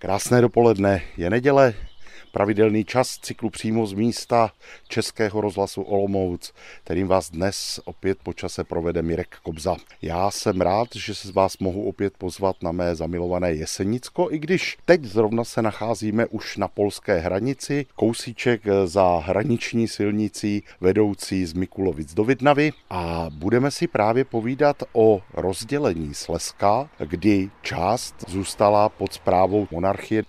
Krásné dopoledne, je neděle, pravidelný čas cyklu přímo z místa Českého rozhlasu Olomouc, kterým vás dnes opět po čase provede Mirek Kobza. Já jsem rád, že se z vás mohu opět pozvat na mé zamilované Jesenicko, i když teď zrovna se nacházíme už na polské hranici, kousíček za hraniční silnicí vedoucí z Mikulovic do Vidnavy. A budeme si právě povídat o rozdělení Slezska, kdy část zůstala pod zprávou monarchie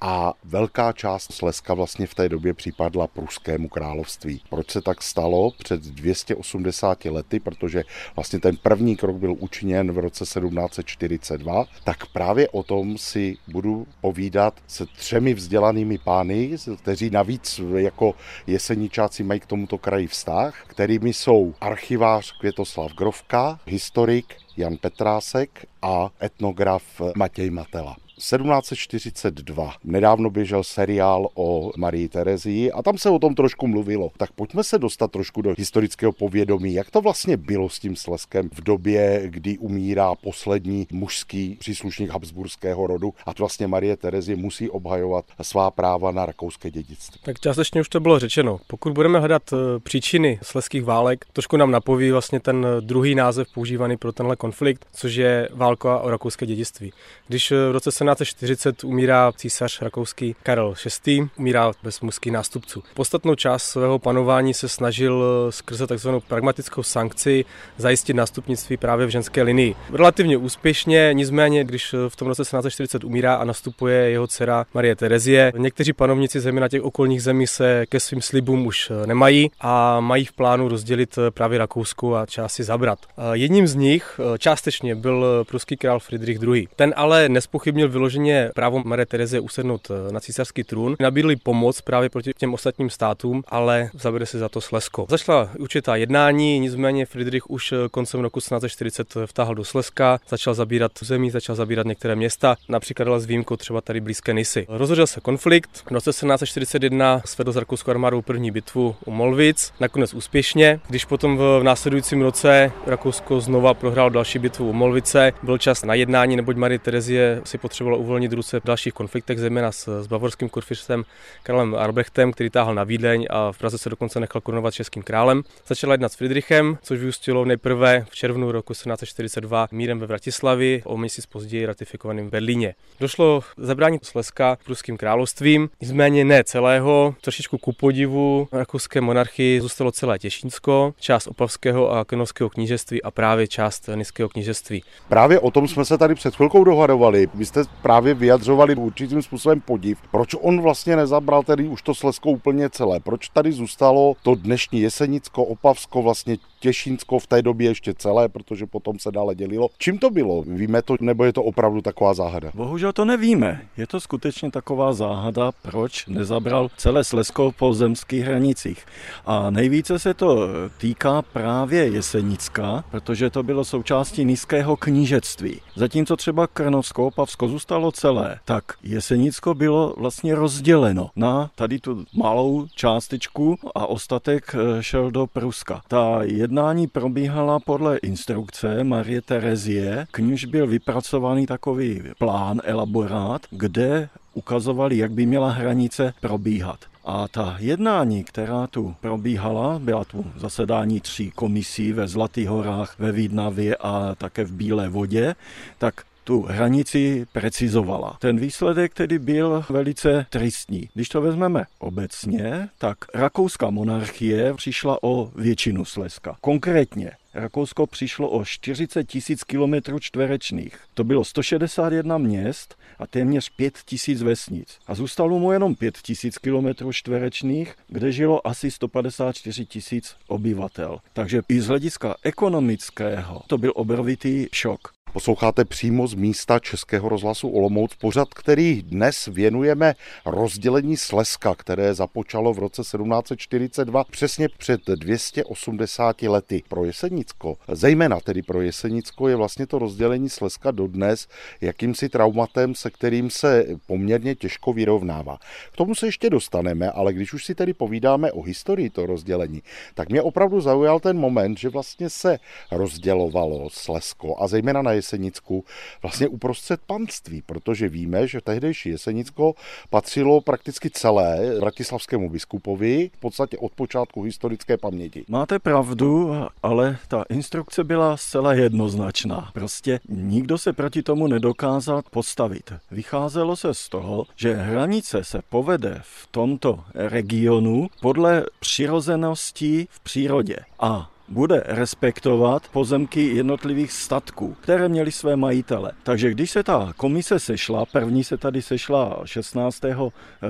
a velká část Slezska vlastně v té době připadla pruskému království. Proč se tak stalo před 280 lety, protože vlastně ten první krok byl učiněn v roce 1742, tak právě o tom si budu povídat se třemi vzdělanými pány, kteří navíc jako jeseničáci mají k tomuto kraji vztah, kterými jsou archivář Květoslav Grovka, historik Jan Petrásek a etnograf Matěj Matela. 1742. Nedávno běžel seriál o Marii Terezii a tam se o tom trošku mluvilo. Tak pojďme se dostat trošku do historického povědomí. Jak to vlastně bylo s tím Sleskem v době, kdy umírá poslední mužský příslušník habsburského rodu a to vlastně Marie Terezie musí obhajovat svá práva na rakouské dědictví. Tak částečně už to bylo řečeno. Pokud budeme hledat eh, příčiny sleských válek, trošku nám napoví vlastně ten druhý název používaný pro tenhle konflikt, což je válka o rakouské dědictví. Když eh, v roce 1740 umírá císař rakouský Karel VI, umírá bez mužských nástupců. Podstatnou část svého panování se snažil skrze tzv. pragmatickou sankci zajistit nástupnictví právě v ženské linii. Relativně úspěšně, nicméně, když v tom roce 1740 umírá a nastupuje jeho dcera Marie Terezie, někteří panovníci zejména těch okolních zemí se ke svým slibům už nemají a mají v plánu rozdělit právě Rakousku a část si zabrat. Jedním z nich částečně byl pruský král Friedrich II. Ten ale nespochybnil vyloženě právo Marie Terezie usednout eh, na císařský trůn. Nabídli pomoc právě proti těm ostatním státům, ale zabere se za to Slesko. Začala určitá jednání, nicméně Friedrich už eh, koncem roku 1740 vtáhl do Slezska, začal zabírat zemí, začal zabírat některé města, například s výjimkou třeba tady blízké Nisy. Rozhodl se konflikt. V roce 1741 svedl s rakouskou armádou první bitvu u Molvic, nakonec úspěšně. Když potom v následujícím roce Rakousko znova prohrál další bitvu u Molvice, byl čas na jednání, neboť Marie Terezie si potřebovala potřebovalo uvolnit ruce v dalších konfliktech, zejména s, s bavorským kurfiřtem Karlem Arbrechtem, který táhl na Vídeň a v Praze se dokonce nechal korunovat českým králem. Začala jednat s Friedrichem, což vyústilo nejprve v červnu roku 1742 mírem ve Vratislavi, o měsíc později ratifikovaným v Berlíně. Došlo zabrání Slezska pruským královstvím, nicméně ne celého, trošičku ku podivu rakouské monarchii zůstalo celé Těšínsko, část Opavského a Kenovského knížectví a právě část Niského knížectví. Právě o tom jsme se tady před chvilkou dohadovali. Vy jste právě vyjadřovali určitým způsobem podiv. Proč on vlastně nezabral tedy už to Slesko úplně celé? Proč tady zůstalo to dnešní Jesenicko, Opavsko, vlastně Těšínsko v té době ještě celé, protože potom se dále dělilo. Čím to bylo? Víme to, nebo je to opravdu taková záhada? Bohužel to nevíme. Je to skutečně taková záhada, proč nezabral celé Slesko po zemských hranicích. A nejvíce se to týká právě Jesenicka, protože to bylo součástí nízkého knížectví. Zatímco třeba Krnovsko, Opavsko zůstalo celé, tak Jesenicko bylo vlastně rozděleno na tady tu malou částičku a ostatek eh, šel do Pruska. Ta jednání probíhala podle instrukce Marie Terezie, k níž byl vypracovaný takový plán, elaborát, kde ukazovali, jak by měla hranice probíhat. A ta jednání, která tu probíhala, byla tu zasedání tří komisí ve Zlatých horách, ve Vídnavě a také v Bílé vodě, tak tu hranici precizovala. Ten výsledek tedy byl velice tristní. Když to vezmeme obecně, tak rakouská monarchie přišla o většinu Slezska. Konkrétně Rakousko přišlo o 40 tisíc kilometrů čtverečných. To bylo 161 měst a téměř 5 tisíc vesnic. A zůstalo mu jenom 5 tisíc kilometrů čtverečných, kde žilo asi 154 tisíc obyvatel. Takže i z hlediska ekonomického to byl obrovitý šok. Posloucháte přímo z místa Českého rozhlasu Olomouc pořad, který dnes věnujeme rozdělení Slezska, které započalo v roce 1742 přesně před 280 lety. Pro Jesenicko, zejména tedy pro Jesenicko, je vlastně to rozdělení Slezska dodnes jakýmsi traumatem, se kterým se poměrně těžko vyrovnává. K tomu se ještě dostaneme, ale když už si tedy povídáme o historii toho rozdělení, tak mě opravdu zaujal ten moment, že vlastně se rozdělovalo Slezsko a zejména na Jesenicku vlastně uprostřed panství, protože víme, že tehdejší Jesenicko patřilo prakticky celé bratislavskému biskupovi, v podstatě od počátku historické paměti. Máte pravdu, ale ta instrukce byla zcela jednoznačná. Prostě nikdo se proti tomu nedokázal postavit. Vycházelo se z toho, že hranice se povede v tomto regionu podle přirozenosti v přírodě. A bude respektovat pozemky jednotlivých statků, které měly své majitele. Takže když se ta komise sešla, první se tady sešla 16.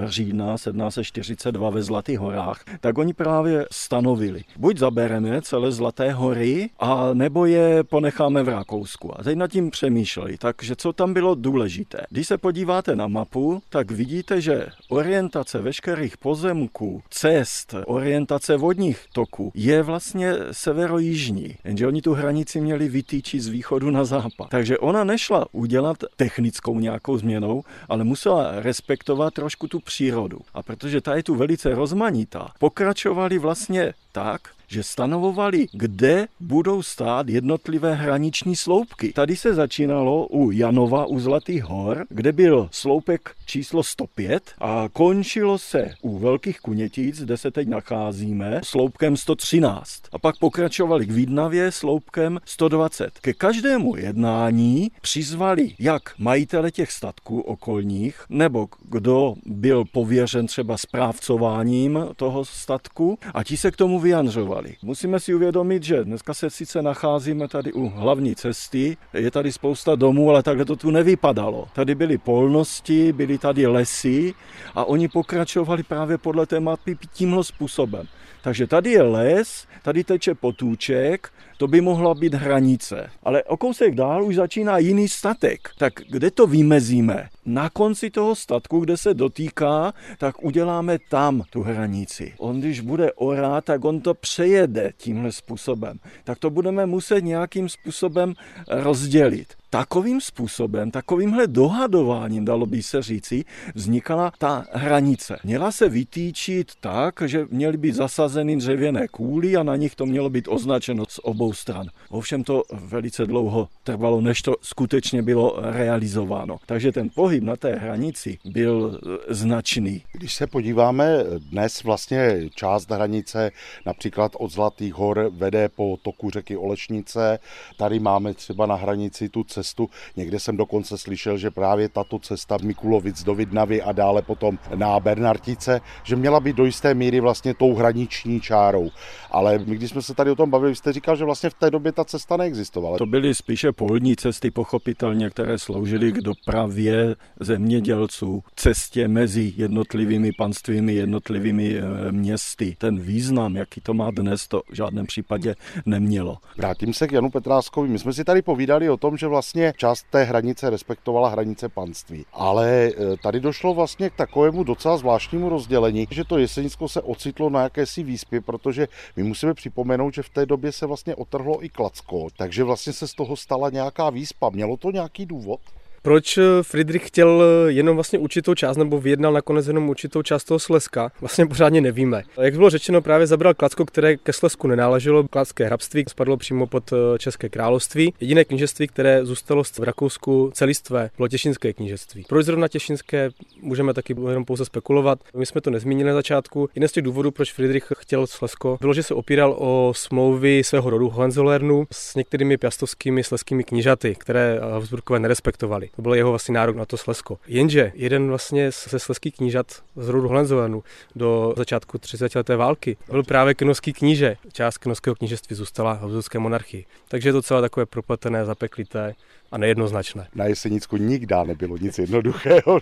října 1742 ve Zlatých horách, tak oni právě stanovili, buď zabereme celé Zlaté hory, a nebo je ponecháme v Rakousku. A teď nad tím přemýšleli, takže co tam bylo důležité. Když se podíváte na mapu, tak vidíte, že orientace veškerých pozemků, cest, orientace vodních toků je vlastně se severo-jižní, jenže oni tu hranici měli vytýčit z východu na západ. Takže ona nešla udělat technickou nějakou změnou, ale musela respektovat trošku tu přírodu. A protože ta je tu velice rozmanitá, pokračovali vlastně tak, že stanovovali, kde budou stát jednotlivé hraniční sloupky. Tady se začínalo u Janova u Zlatých hor, kde byl sloupek číslo 105 a končilo se u Velkých Kunětic, kde se teď nacházíme, sloupkem 113. A pak pokračovali k Vídnavě sloupkem 120. Ke každému jednání přizvali jak majitele těch statků okolních, nebo kdo byl pověřen třeba správcováním toho statku a ti se k tomu vyjadřovali fungovaly. Musíme si uvědomit, že dneska se sice nacházíme tady u hlavní cesty, je tady spousta domů, ale takhle to tu nevypadalo. Tady byly polnosti, byly tady lesy a oni pokračovali právě podle té mapy tímhle způsobem. Takže tady je les, tady teče potůček, to by mohla být hranice. Ale o kousek dál už začíná jiný statek. Tak kde to vymezíme? Na konci toho statku, kde se dotýká, tak uděláme tam tu hranici. On když bude orát, tak on to přejede tímhle způsobem. Tak to budeme muset nějakým způsobem rozdělit. Takovým způsobem, takovýmhle dohadováním, dalo by se říci, vznikala ta hranice. Měla se vytýčit tak, že měly být zasazeny dřevěné kůly a na nich to mělo být označeno z obou stran. Ovšem to velice dlouho trvalo, než to skutečně bylo realizováno. Takže ten pohyb na té hranici byl značný. Když se podíváme dnes vlastně část hranice, například od Zlatých hor vede po toku řeky Olešnice, tady máme třeba na hranici tu cestu cestu. Někde jsem dokonce slyšel, že právě tato cesta Mikulovic do Vidnavy a dále potom na Bernartice, že měla být do jisté míry vlastně tou hraniční čárou. Ale my, když jsme se tady o tom bavili, jste říkal, že vlastně v té době ta cesta neexistovala. To byly spíše polní cesty, pochopitelně, které sloužily k dopravě zemědělců, cestě mezi jednotlivými panstvími, jednotlivými eh, městy. Ten význam, jaký to má dnes, to v žádném případě nemělo. Vrátím se k Janu Petráskovi. My jsme si tady povídali o tom, že vlastně vlastně část té hranice respektovala hranice panství. Ale e, tady došlo vlastně k takovému docela zvláštnímu rozdělení, že to Jesenicko se ocitlo na jakési výspě, protože my musíme připomenout, že v té době se vlastně otrhlo i Klacko, takže vlastně se z toho stala nějaká výspa. Mělo to nějaký důvod? Proč eh, Friedrich chtěl eh, jenom vlastně určitou část, nebo vyjednal nakonec jenom určitou část toho Slezska, vlastně pořádně nevíme. Jak bylo řečeno, právě zabral Klacko, které ke Slezsku nenáleželo. Klacké hrabství spadlo přímo pod eh, České království. Jediné knížectví, které zůstalo v Rakousku celistvé, bylo Těšinské knížectví. Proč zrovna Těšinské, můžeme taky jenom pouze spekulovat. My jsme to nezmínili na začátku. Jeden z těch důvodů, proč Friedrich chtěl Slezsko, bylo, že se opíral o smlouvy svého rodu Hohenzollernu s některými piastovskými sleskými knížaty, které Habsburkové nerespektovali. To byl jeho vlastně nárok na to Slesko. Jenže jeden vlastně ze sleských knížat z rodu Hohenzollernů do začátku 30. leté války byl právě knovský kníže. Část knovského knížeství zůstala Habsburské monarchii. Takže je to celé takové propletené, zapeklité a nejednoznačné. Na Jesenicku nikdy nebylo nic jednoduchého.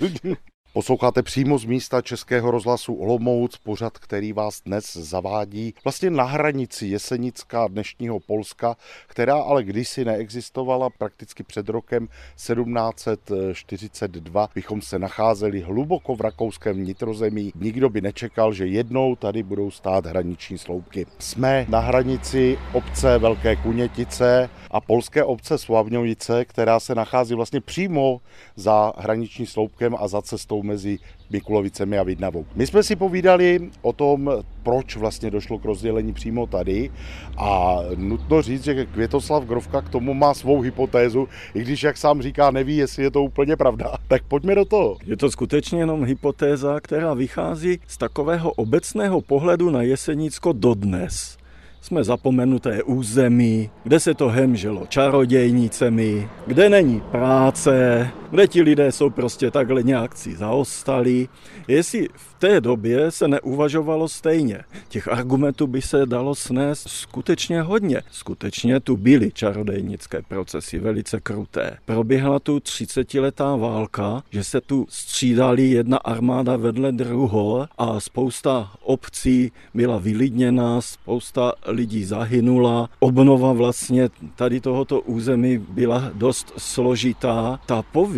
Posloucháte přímo z místa Českého rozhlasu Olomouc, pořad, který vás dnes zavádí vlastně na hranici Jesenická dnešního Polska, která ale kdysi neexistovala prakticky před rokem 1742. Bychom se nacházeli hluboko v rakouském vnitrozemí. Nikdo by nečekal, že jednou tady budou stát hraniční sloupky. Jsme na hranici obce Velké Kunětice a polské obce Slavňovice, která se nachází vlastně přímo za hraniční sloupkem a za cestou jsou mezi Mikulovicemi a Vidnavou. My jsme si povídali o tom, proč vlastně došlo k rozdělení přímo tady a nutno říct, že Květoslav Grovka k tomu má svou hypotézu, i když, jak sám říká, neví, jestli je to úplně pravda. Tak pojďme do toho. Je to skutečně jenom hypotéza, která vychází z takového obecného pohledu na Jesenicko dodnes jsme zapomenuté území, kde se to hemželo čarodějnicemi, kde není práce, kde ti lidé jsou prostě takhle nějakci zaostali. Jestli v té době se neuvažovalo stejně, těch argumentů by se dalo snést skutečně hodně. Skutečně tu byly čarodejnické procesy, velice kruté. Proběhla tu 30-letá válka, že se tu střídali jedna armáda vedle druhou a spousta obcí byla vylidněná, spousta lidí zahynula. Obnova vlastně tady tohoto území byla dost složitá. Ta pověst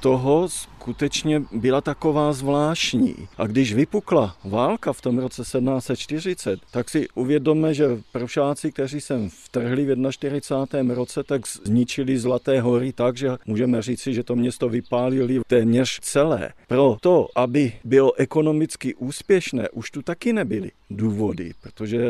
toho skutečně byla taková zvláštní. A když vypukla válka v tom roce 1740, tak si uvědomme, že prušáci, kteří sem vtrhli v 41. roce, tak zničili Zlaté hory tak, že můžeme říci, že to město vypálili téměř celé. Pro to, aby bylo ekonomicky úspěšné, už tu taky nebyly důvody, protože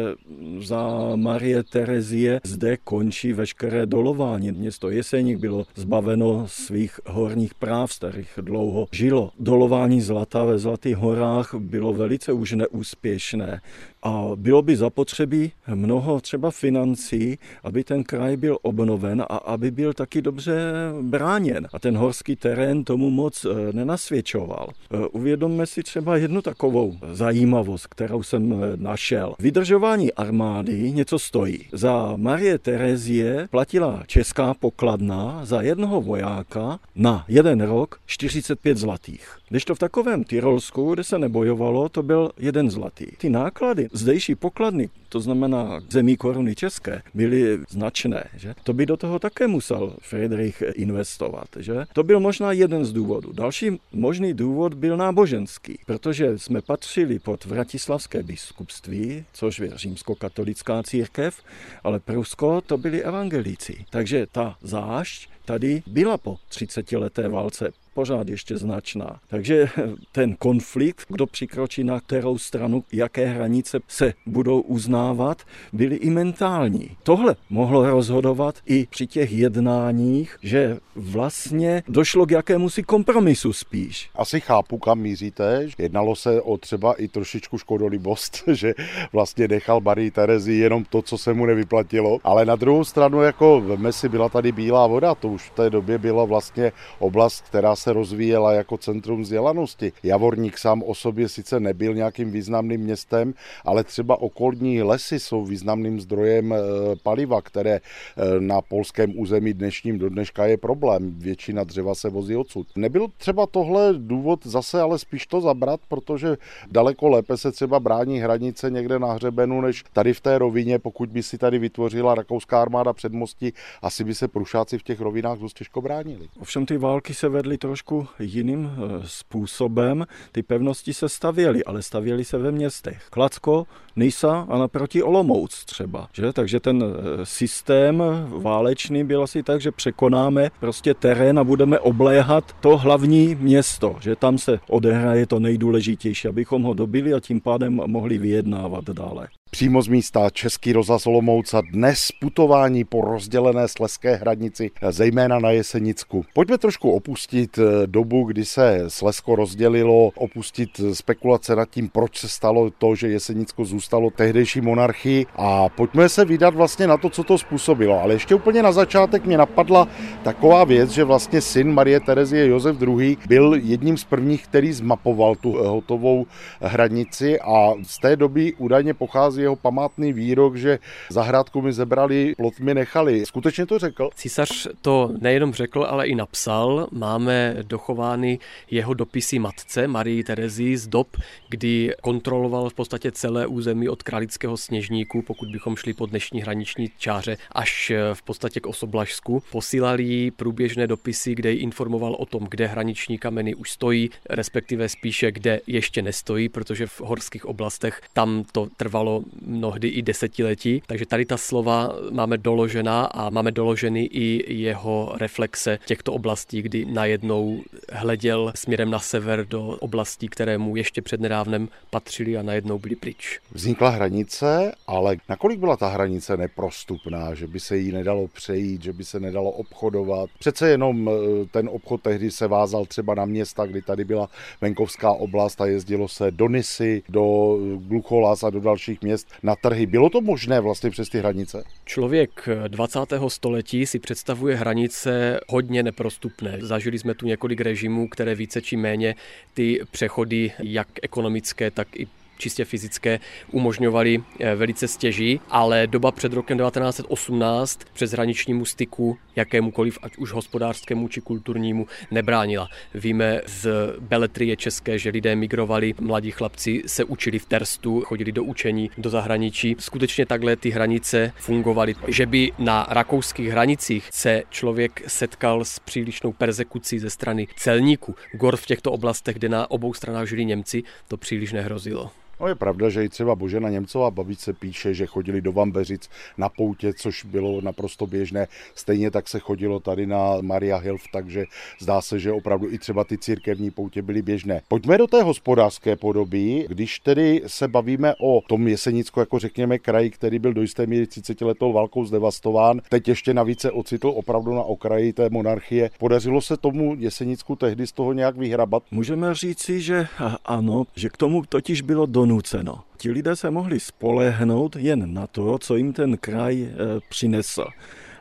za Marie Terezie zde končí veškeré dolování. Město Jeseník bylo zbaveno svých horních práv starých dlouho dlouho žilo. Dolování zlata ve Zlatých horách bylo velice už neúspěšné a bylo by zapotřebí mnoho třeba financí, aby ten kraj byl obnoven a aby byl taky dobře bráněn. A ten horský terén tomu moc eh, nenasvědčoval. Eh, uvědomme si třeba jednu takovou zajímavost, kterou jsem eh, našel. Vydržování armády něco stojí. Za Marie Terezie platila česká pokladna za jednoho vojáka na jeden rok 45 zlatých. Když to v takovém Tyrolsku, kde se nebojovalo, to byl jeden zlatý. Ty náklady zdejší pokladny, to znamená zemí koruny české, byly značné. Že? To by do toho také musel Friedrich investovat. Že? To byl možná jeden z důvodů. Další možný důvod byl náboženský, protože jsme patřili pod Vratislavské biskupství, což je římskokatolická církev, ale Prusko to byli evangelíci. Takže ta zášť tady byla po 30 leté válce pořád ještě značná. Takže ten konflikt, kdo přikročí na kterou stranu, jaké hranice se budou uznávat, byly i mentální. Tohle mohlo rozhodovat i při těch jednáních, že vlastně došlo k jakému si kompromisu spíš. Asi chápu, kam míříte. Jednalo se o třeba i trošičku škodolibost, že vlastně nechal Marii Terezi jenom to, co se mu nevyplatilo. Ale na druhou stranu, jako v Mesi byla tady bílá voda, to už v té době byla vlastně oblast, která se rozvíjela jako centrum vzdělanosti. Javorník sám o sobě sice nebyl nějakým významným městem, ale třeba okolní lesy jsou významným zdrojem eh, paliva, které eh, na polském území dnešním do dneška je problém. Většina dřeva se vozí odsud. Nebyl třeba tohle důvod zase ale spíš to zabrat, protože daleko lépe se třeba brání hranice někde na hřebenu, než tady v té rovině, pokud by si tady vytvořila rakouská armáda předmostí, asi by se prušáci v těch rovinách dost těžko bránili. Ovšem ty války se vedly trošku jiným eh, způsobem. Ty pevnosti se stavěly, ale stavěly se ve městech. Klacko, Nisa a naproti Olomouc třeba. Že? Takže ten eh, systém válečný byl asi tak, že překonáme prostě terén a budeme obléhat to hlavní město, že tam se odehraje to nejdůležitější, abychom ho dobili a tím pádem mohli vyjednávat dále. Přímo z místa Český rozhlas Olomouca dnes putování po rozdělené sleské hranici, zejména na Jesenicku. Pojďme trošku opustit eh, dobu, kdy se Slesko rozdělilo, opustit spekulace nad tím, proč se stalo to, že Jesenicko zůstalo tehdejší monarchii a pojďme se vydat vlastně na to, co to způsobilo. Ale ještě úplně na začátek mě napadla taková věc, že vlastně syn Marie Terezie Josef II. byl jedním z prvních, který zmapoval tu hotovou hranici a z té doby údajně pochází jeho památný výrok, že zahrádku mi zebrali, plot mi nechali. Skutečně to řekl? Císař to nejenom řekl, ale i napsal. Máme dochovány jeho dopisy matce Marii Terezii z dob, kdy kontroloval v podstatě celé území území od Kralického sněžníku, pokud bychom šli po dnešní hraniční čáře, až eh, v podstatě k Osoblažsku. Posílali průběžné dopisy, kde ji informoval o tom, kde hraniční kameny už stojí, respektive spíše kde ještě nestojí, protože v horských oblastech tam to trvalo mnohdy i desetiletí. Takže tady ta slova máme doložená a máme doloženy i jeho reflexe těchto oblastí, kdy najednou hleděl směrem na sever do oblastí, které mu ještě přednedávnem patřily a najednou byly pryč. Vznikla hranice, ale nakolik byla ta hranice neprostupná, že by se jí nedalo přejít, že by se nedalo obchodovat. Přece jenom eh, ten obchod tehdy se vázal třeba na města, kdy tady byla venkovská oblast a jezdilo se do Nisy, do Glucholas a do dalších měst na trhy. Bylo to možné vlastně přes ty hranice? Člověk 20. století si představuje hranice hodně neprostupné. Zažili jsme tu několik režimů, které více či méně ty přechody, jak ekonomické, tak i čistě fyzické umožňovaly eh, velice stěží, ale doba před rokem 1918 přes hraničnímu styku jakémukoliv, ať už hospodářskému či kulturnímu, nebránila. Víme z beletrie české, že lidé migrovali, mladí chlapci se učili v Terstu, chodili do učení do zahraničí. Skutečně takhle ty hranice fungovaly. Že by na rakouských hranicích se člověk setkal s přílišnou persekucí ze strany celníků, gor v těchto oblastech, kde na obou stranách žili Němci, to příliš nehrozilo. No je pravda, že i třeba Božena Němcová babice píše, že chodili do Vambeřic na poutě, což bylo naprosto běžné. Stejně tak se chodilo tady na Maria Hilf, takže zdá se, že opravdu i třeba ty církevní poutě byly běžné. Pojďme do té hospodářské podoby, když tedy se bavíme o tom Jesenicku, jako řekněme kraj, který byl do jisté míry 30 letou válkou zdevastován, teď ještě navíc se ocitl opravdu na okraji té monarchie. Podařilo se tomu Jesenicku tehdy z toho nějak vyhrabat? Můžeme říci, že ano, že k tomu totiž bylo do donuceno. Ti lidé se mohli spolehnout jen na to, co jim ten kraj e, přinesl.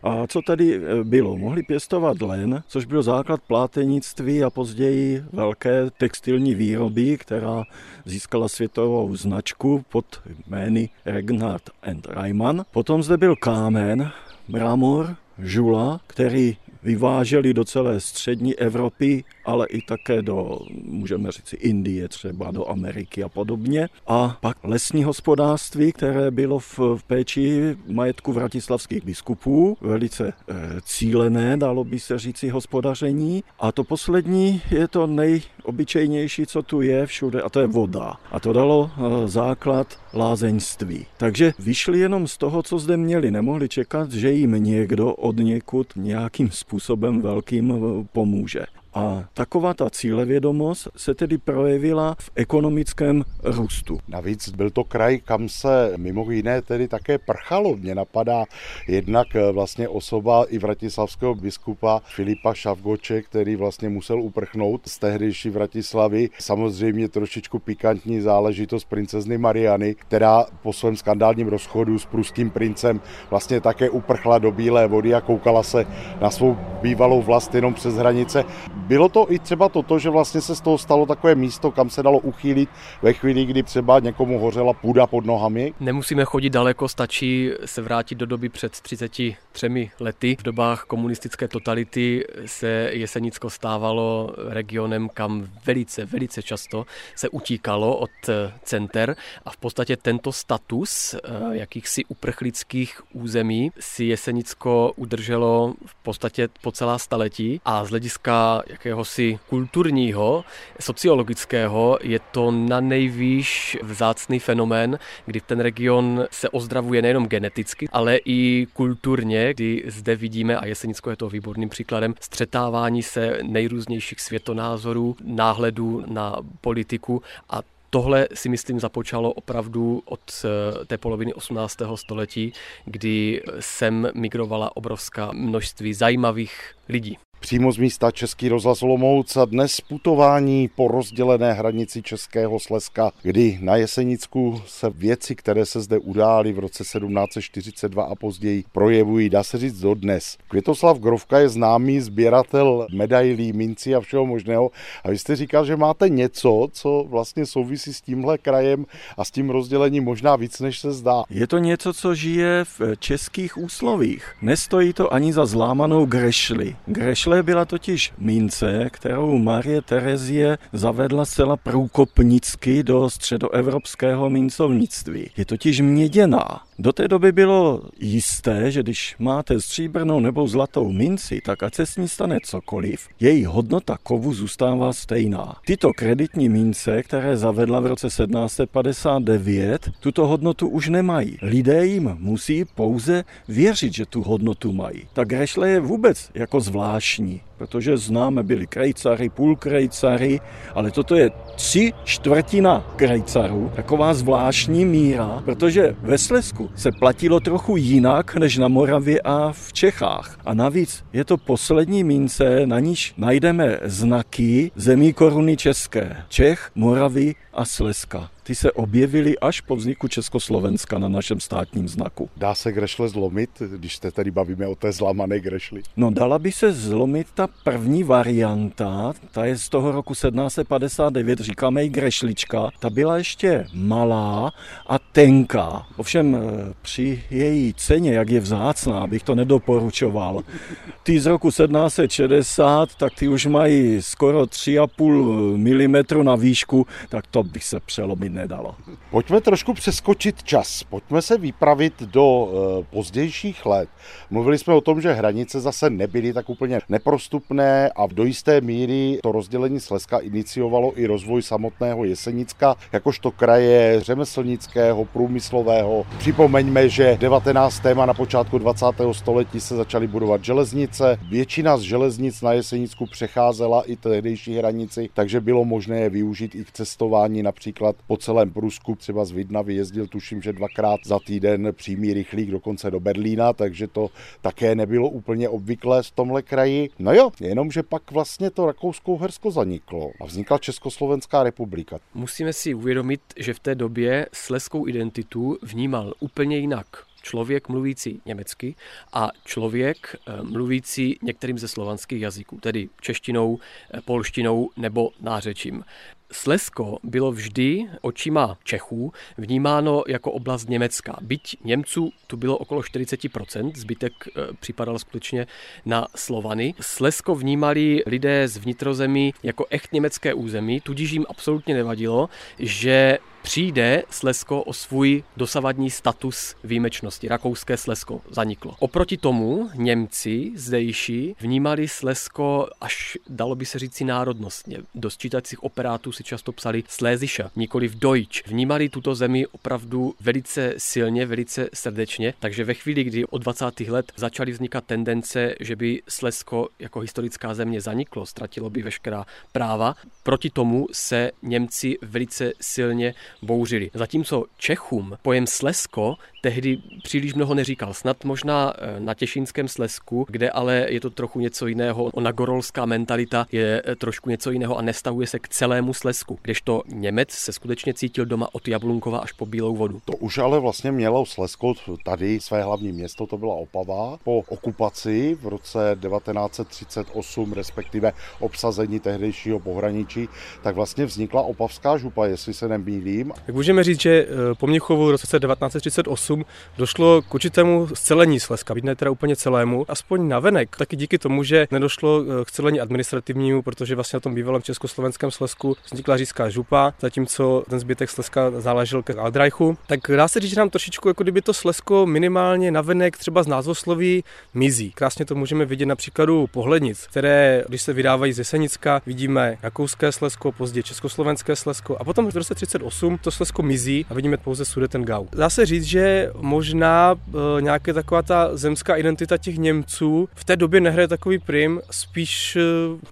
A co tady e, bylo? Mohli pěstovat len, což byl základ plátenictví a později velké textilní výroby, která získala světovou značku pod jmény Regnard and Reimann. Potom zde byl kámen, mramor, žula, který vyváželi do celé střední Evropy, ale i také do, můžeme říct, Indie třeba, do Ameriky a podobně. A pak lesní hospodářství, které bylo v, v péči majetku vratislavských biskupů, velice e, cílené, dalo by se říci, hospodaření. A to poslední je to nejobyčejnější, co tu je všude, a to je voda. A to dalo e, základ lázeňství. Takže vyšli jenom z toho, co zde měli. Nemohli čekat, že jim někdo od někud nějakým způsobem velkým eh, pomůže. A taková ta cílevědomost se tedy projevila v ekonomickém růstu. Navíc byl to kraj, kam se mimo jiné tedy také prchalo. Mě napadá jednak eh, vlastně osoba i vratislavského biskupa Filipa Šavgoče, který vlastně musel uprchnout z tehdejší Vratislavy. Samozřejmě trošičku pikantní záležitost princezny Mariany, která po svém skandálním rozchodu s pruským princem vlastně také uprchla do Bílé vody a koukala se na svou bývalou vlast jenom přes hranice bylo to i třeba toto, že vlastně se z toho stalo takové místo, kam se dalo uchýlit ve chvíli, kdy třeba někomu hořela půda pod nohami? Nemusíme chodit daleko, stačí se vrátit do doby před 33 lety. V dobách komunistické totality se Jesenicko stávalo regionem, kam velice, velice často se utíkalo od center a v podstatě tento status eh, jakýchsi uprchlických území si Jesenicko udrželo v podstatě po celá staletí a z hlediska jakéhosi kulturního, sociologického je to na nejvýš vzácný fenomén, kdy ten region se ozdravuje nejenom geneticky, ale i kulturně, kdy zde vidíme, a Jesenicko je to výborným příkladem, střetávání se nejrůznějších světonázorů, náhledů na politiku a Tohle si myslím započalo opravdu od eh, té poloviny 18. století, kdy sem migrovala obrovská množství zajímavých lidí. Přímo z místa Český rozhlas Olomouc a dnes putování po rozdělené hranici Českého Slezska, kdy na Jesenicku se věci, které se zde udály v roce 1742 a později, projevují, dá se říct, dodnes. Květoslav Grovka je známý sběratel medailí, mincí a všeho možného. A vy jste říkal, že máte něco, co vlastně souvisí s tímhle krajem a s tím rozdělením možná víc, než se zdá. Je to něco, co žije v českých úslovích. Nestojí to ani za zlámanou grešli. Grešle Grešle byla totiž mince, kterou Marie Terezie zavedla zcela průkopnicky do středoevropského mincovnictví. Je totiž měděná. Do té doby bylo jisté, že když máte stříbrnou nebo zlatou minci, tak ať se s ní stane cokoliv, její hodnota kovu zůstává stejná. Tyto kreditní mince, které zavedla v roce 1759, tuto hodnotu už nemají. Lidé jim musí pouze věřit, že tu hodnotu mají. Ta grešle je vůbec jako zvláštní protože známe byli krejcary, půl krejcary, ale toto je tři čtvrtina krejcarů, taková zvláštní míra, protože ve Slesku se platilo trochu jinak než na Moravě a v Čechách. A navíc je to poslední mince, na níž najdeme znaky zemí koruny české. Čech, Moravy a Slezska ty se objevily až po vzniku Československa na našem státním znaku. Dá se grešle zlomit, když se tady bavíme o té zlamané grešli? No dala by se zlomit ta první varianta, ta je z toho roku 1759, říkáme i grešlička, ta byla ještě malá a tenká. Ovšem eh, při její ceně, jak je vzácná, bych to nedoporučoval. Ty z roku 1760, tak ty už mají skoro 3,5 mm na výšku, tak to bych se přelomit nedalo. Pojďme trošku přeskočit čas. Pojďme se vypravit do e, pozdějších let. Mluvili jsme o tom, že hranice zase nebyly tak úplně neprostupné a v do jisté míry to rozdělení Slezska iniciovalo i rozvoj samotného Jesenicka, jakožto kraje řemeslnického, průmyslového. Připomeňme, že 19. a na počátku 20. století se začaly budovat železnice. Většina z železnic na Jesenicku přecházela i tehdejší hranici, takže bylo možné je využít i k cestování například po celém Prusku, třeba z Vidna vyjezdil tuším, že dvakrát za týden přímý rychlík dokonce do Berlína, takže to také nebylo úplně obvyklé v tomhle kraji. No jo, jenomže pak vlastně to Rakousko-Uhersko zaniklo a vznikla Československá republika. Musíme si uvědomit, že v té době sleskou identitu vnímal úplně jinak člověk mluvící německy a člověk eh, mluvící některým ze slovanských jazyků, tedy češtinou, eh, polštinou nebo nářečím. Slesko bylo vždy očima Čechů vnímáno jako oblast Německa. Byť Němců tu bylo okolo 40%, zbytek eh, připadal skutečně na Slovany. Slesko vnímali lidé z vnitrozemí jako echt německé území, tudíž jim absolutně nevadilo, že přijde Slesko o svůj dosavadní status výjimečnosti. Rakouské Slesko zaniklo. Oproti tomu Němci zdejší vnímali Slesko až dalo by se říci národnostně. Do sčítacích operátů si často psali Sléziša, nikoli v Deutsch. Vnímali tuto zemi opravdu velice silně, velice srdečně, takže ve chvíli, kdy od 20. let začaly vznikat tendence, že by Slesko jako historická země zaniklo, ztratilo by veškerá práva, proti tomu se Němci velice silně bouřili. Zatímco Čechům pojem Slesko tehdy příliš mnoho neříkal. Snad možná eh, na Těšínském Slesku, kde ale je to trochu něco jiného. Ona gorolská mentalita je eh, trošku něco jiného a nestavuje se k celému Slesku. Kdežto Němec se skutečně cítil doma od Jablunkova až po Bílou vodu. To už ale vlastně mělo Slesko tady své hlavní město, to byla Opava. Po okupaci v roce 1938, respektive obsazení tehdejšího pohraničí, tak vlastně vznikla Opavská župa, jestli se nemýlím. Tak můžeme říct, že eh, po Mnichovu v roce 1938 2008 došlo k určitému scelení Slezska, ne teda úplně celému, aspoň navenek, taky díky tomu, že nedošlo eh, k celení administrativnímu, protože vlastně na tom bývalém československém Slezsku vznikla řízská župa, zatímco ten zbytek Slezska záležel ke Aldrajchu. Tak dá se říct, že nám trošičku, jako kdyby to Slezsko minimálně navenek třeba z názvosloví mizí. Krásně to můžeme vidět na příkladu pohlednic, které, když se vydávají z Jesenicka, vidíme rakouské Slezsko, později československé Slezsko a potom v roce 38 to Slezsko mizí a vidíme pouze Sudetengau. Dá se říct, že možná e, nějaká taková ta zemská identita těch Němců v té době nehraje takový prim, spíš, e,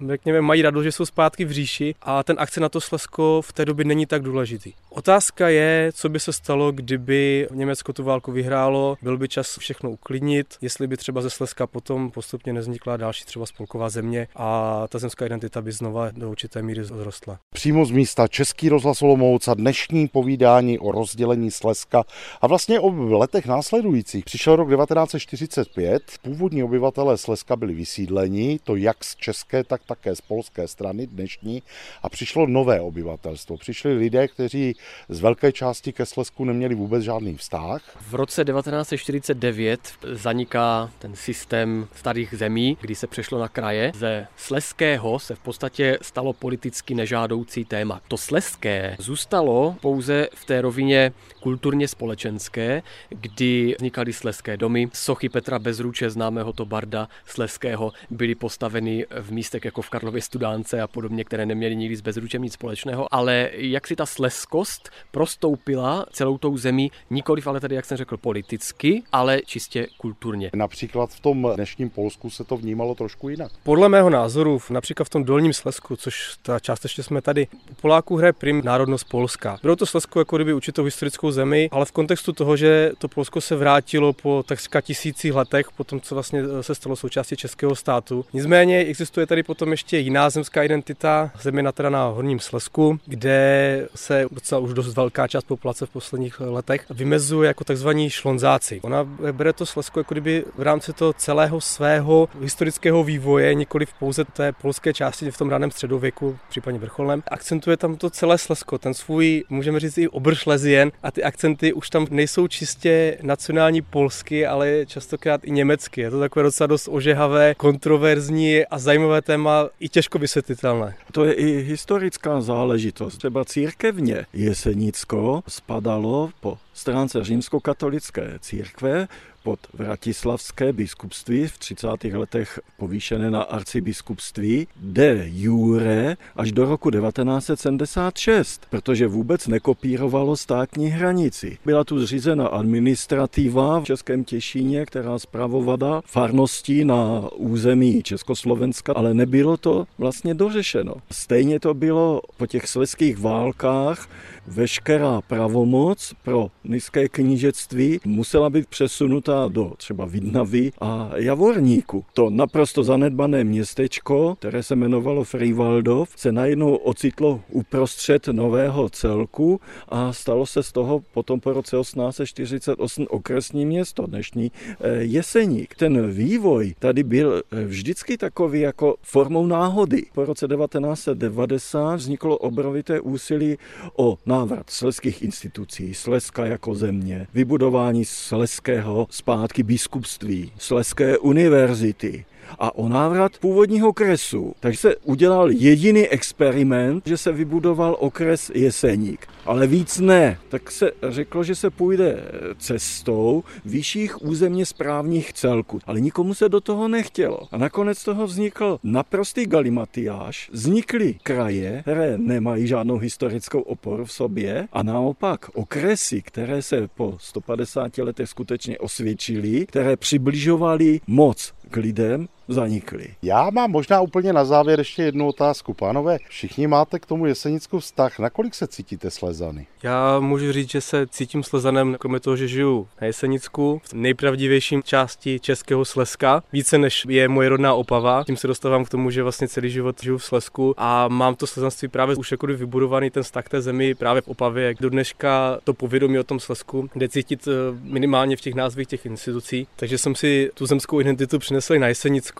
řekněme, mají radost, že jsou zpátky v říši a ten akce na to Slesko v té době není tak důležitý. Otázka je, co by se stalo, kdyby Německo tu válku vyhrálo, byl by čas všechno uklidnit, jestli by třeba ze Slezska potom postupně neznikla další třeba spolková země a ta zemská identita by znova do určité míry zrostla. Přímo z místa Český rozhlas a dnešní povídání o rozdělení Slezska a vlastně o letech následujících přišel rok 1945, původní obyvatelé Slezska byli vysídleni, to jak z české, tak také z polské strany dnešní, a přišlo nové obyvatelstvo. Přišli lidé, kteří z velké části ke Slezsku neměli vůbec žádný vztah. V roce 1949 zaniká ten systém starých zemí, kdy se přešlo na kraje. Ze Sleského se v podstatě stalo politicky nežádoucí téma. To Sleské zůstalo pouze v té rovině kulturně společenské, kdy vznikaly Sleské domy. Sochy Petra Bezruče, známého to barda Sleského, byly postaveny v místech jako v Karlově Studánce a podobně, které neměly nikdy s Bezručem nic společného, ale jak si ta sleskost prostoupila celou tou zemí, nikoliv ale tady, jak jsem řekl, politicky, ale čistě kulturně. Například v tom dnešním Polsku se to vnímalo trošku jinak. Podle mého názoru, například v tom dolním Slesku, což ta částečně jsme tady, u Poláků hraje prim národnost Polska. Bylo to Slesku jako kdyby určitou historickou zemi, ale v kontextu toho, že to Polsko se vrátilo po takřka tisících letech, po tom, co vlastně se stalo součástí českého státu. Nicméně existuje tady potom ještě jiná zemská identita, země teda na Horním Slesku, kde se docela už dost velká část populace v posledních letech vymezuje jako takzvaní šlonzáci. Ona bere to Slesko jako kdyby v rámci toho celého svého historického vývoje, nikoli v pouze té polské části v tom raném středověku, případně vrcholném. Akcentuje tam to celé Slesko, ten svůj, můžeme říct i obršlezien a ty akcenty už tam nejsou čistě nacionální polsky, ale častokrát i německy. Je to takové docela dost ožehavé, kontroverzní a zajímavé téma, i těžko vysvětlitelné. To je i historická záležitost. Třeba církevně Jesenicko spadalo po stránce římskokatolické církve pod Vratislavské biskupství v 30. letech povýšené na arcibiskupství de jure až do roku 1976, protože vůbec nekopírovalo státní hranici. Byla tu zřízena administrativa v Českém Těšíně, která zpravovala farností na území Československa, ale nebylo to vlastně dořešeno. Stejně to bylo po těch sleských válkách, veškerá pravomoc pro nízké knížectví musela být přesunuta do třeba Vidnavy a Javorníku. To naprosto zanedbané městečko, které se jmenovalo Frivaldov, se najednou ocitlo uprostřed nového celku a stalo se z toho potom po roce 1848 okresní město, dnešní eh, Jeseník. Ten vývoj tady byl eh, vždycky takový jako formou náhody. Po roce 1990 vzniklo obrovité úsilí o návrat sleských institucí, Sleska jako země, vybudování Sleského zpátky biskupství, Sleské univerzity, a o návrat původního kresu. Takže se udělal jediný experiment, že se vybudoval okres Jeseník. Ale víc ne. Tak se řeklo, že se půjde cestou vyšších územně správních celků. Ale nikomu se do toho nechtělo. A nakonec toho vznikl naprostý galimatiáš. Vznikly kraje, které nemají žádnou historickou oporu v sobě a naopak okresy, které se po 150 letech skutečně osvědčily, které přibližovaly moc k lidem, zanikly. Já mám možná úplně na závěr ještě jednu otázku. Pánové, všichni máte k tomu Jesenicku vztah. Nakolik se cítíte slezany? Já můžu říct, že se cítím slezanem, kromě toho, že žiju na Jesenicku, v nejpravdivějším části českého Slezska, více než je moje rodná Opava. Tím se dostávám k tomu, že vlastně celý život žiju v Slezsku a mám to slezanství právě už jako vybudovaný ten vztah té zemi právě v Opavě. Do dneška to povědomí o tom Slezsku kde cítit eh, minimálně v těch názvích těch institucí. Takže jsem si tu zemskou identitu přinesl na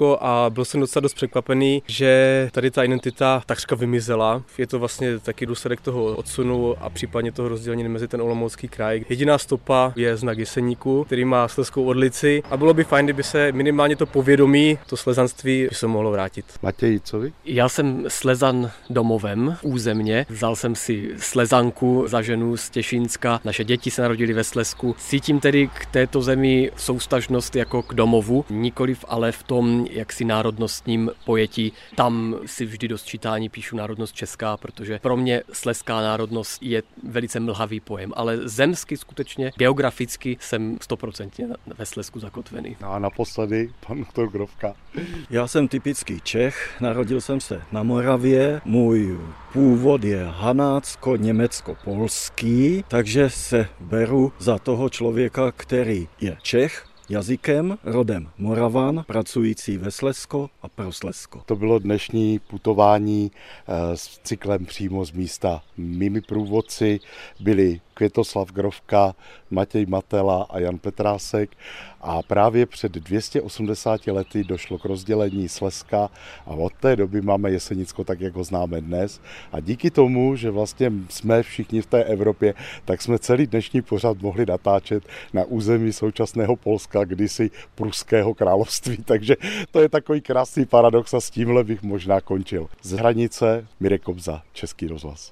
Jesenicko a byl jsem docela dost překvapený, že tady ta identita takřka vymizela. Je to vlastně taky důsledek toho odsunu a případně toho rozdělení mezi ten Olomoucký kraj. Jediná stopa je znak Jeseníku, který má slezskou odlici a bylo by fajn, kdyby se minimálně to povědomí, to slezanství, by se mohlo vrátit. Matěj, co vy? Já jsem slezan domovem, územně. Vzal jsem si slezanku za ženu z Těšínska. Naše děti se narodili ve Slesku. Cítím tedy k této zemi soustažnost jako k domovu, nikoliv ale v tom jaksi národnostním pojetí. Tam si vždy do sčítání píšu národnost česká, protože pro mě sleská národnost je velice mlhavý pojem, ale zemsky skutečně, geograficky jsem stoprocentně ve Slesku zakotvený. No a naposledy pan doktor Grovka. Já jsem typický Čech, narodil jsem se na Moravě, můj původ je hanácko, německo, polský, takže se beru za toho člověka, který je Čech, jazykem, rodem Moravan, pracující ve Slesko a pro Slesko. To bylo dnešní putování eh, s cyklem přímo z místa. Mými průvodci byli Květoslav Grovka, Matěj Matela a Jan Petrásek. A právě před 280 lety došlo k rozdělení Slezska a od té doby máme Jesenicko tak, jak ho známe dnes. A díky tomu, že vlastně jsme všichni v té Evropě, tak jsme celý dnešní pořad mohli natáčet na území současného Polska, kdysi pruského království. Takže to je takový krásný paradox a s tímhle bych možná končil. Z hranice Mirek Kobza, Český rozhlas.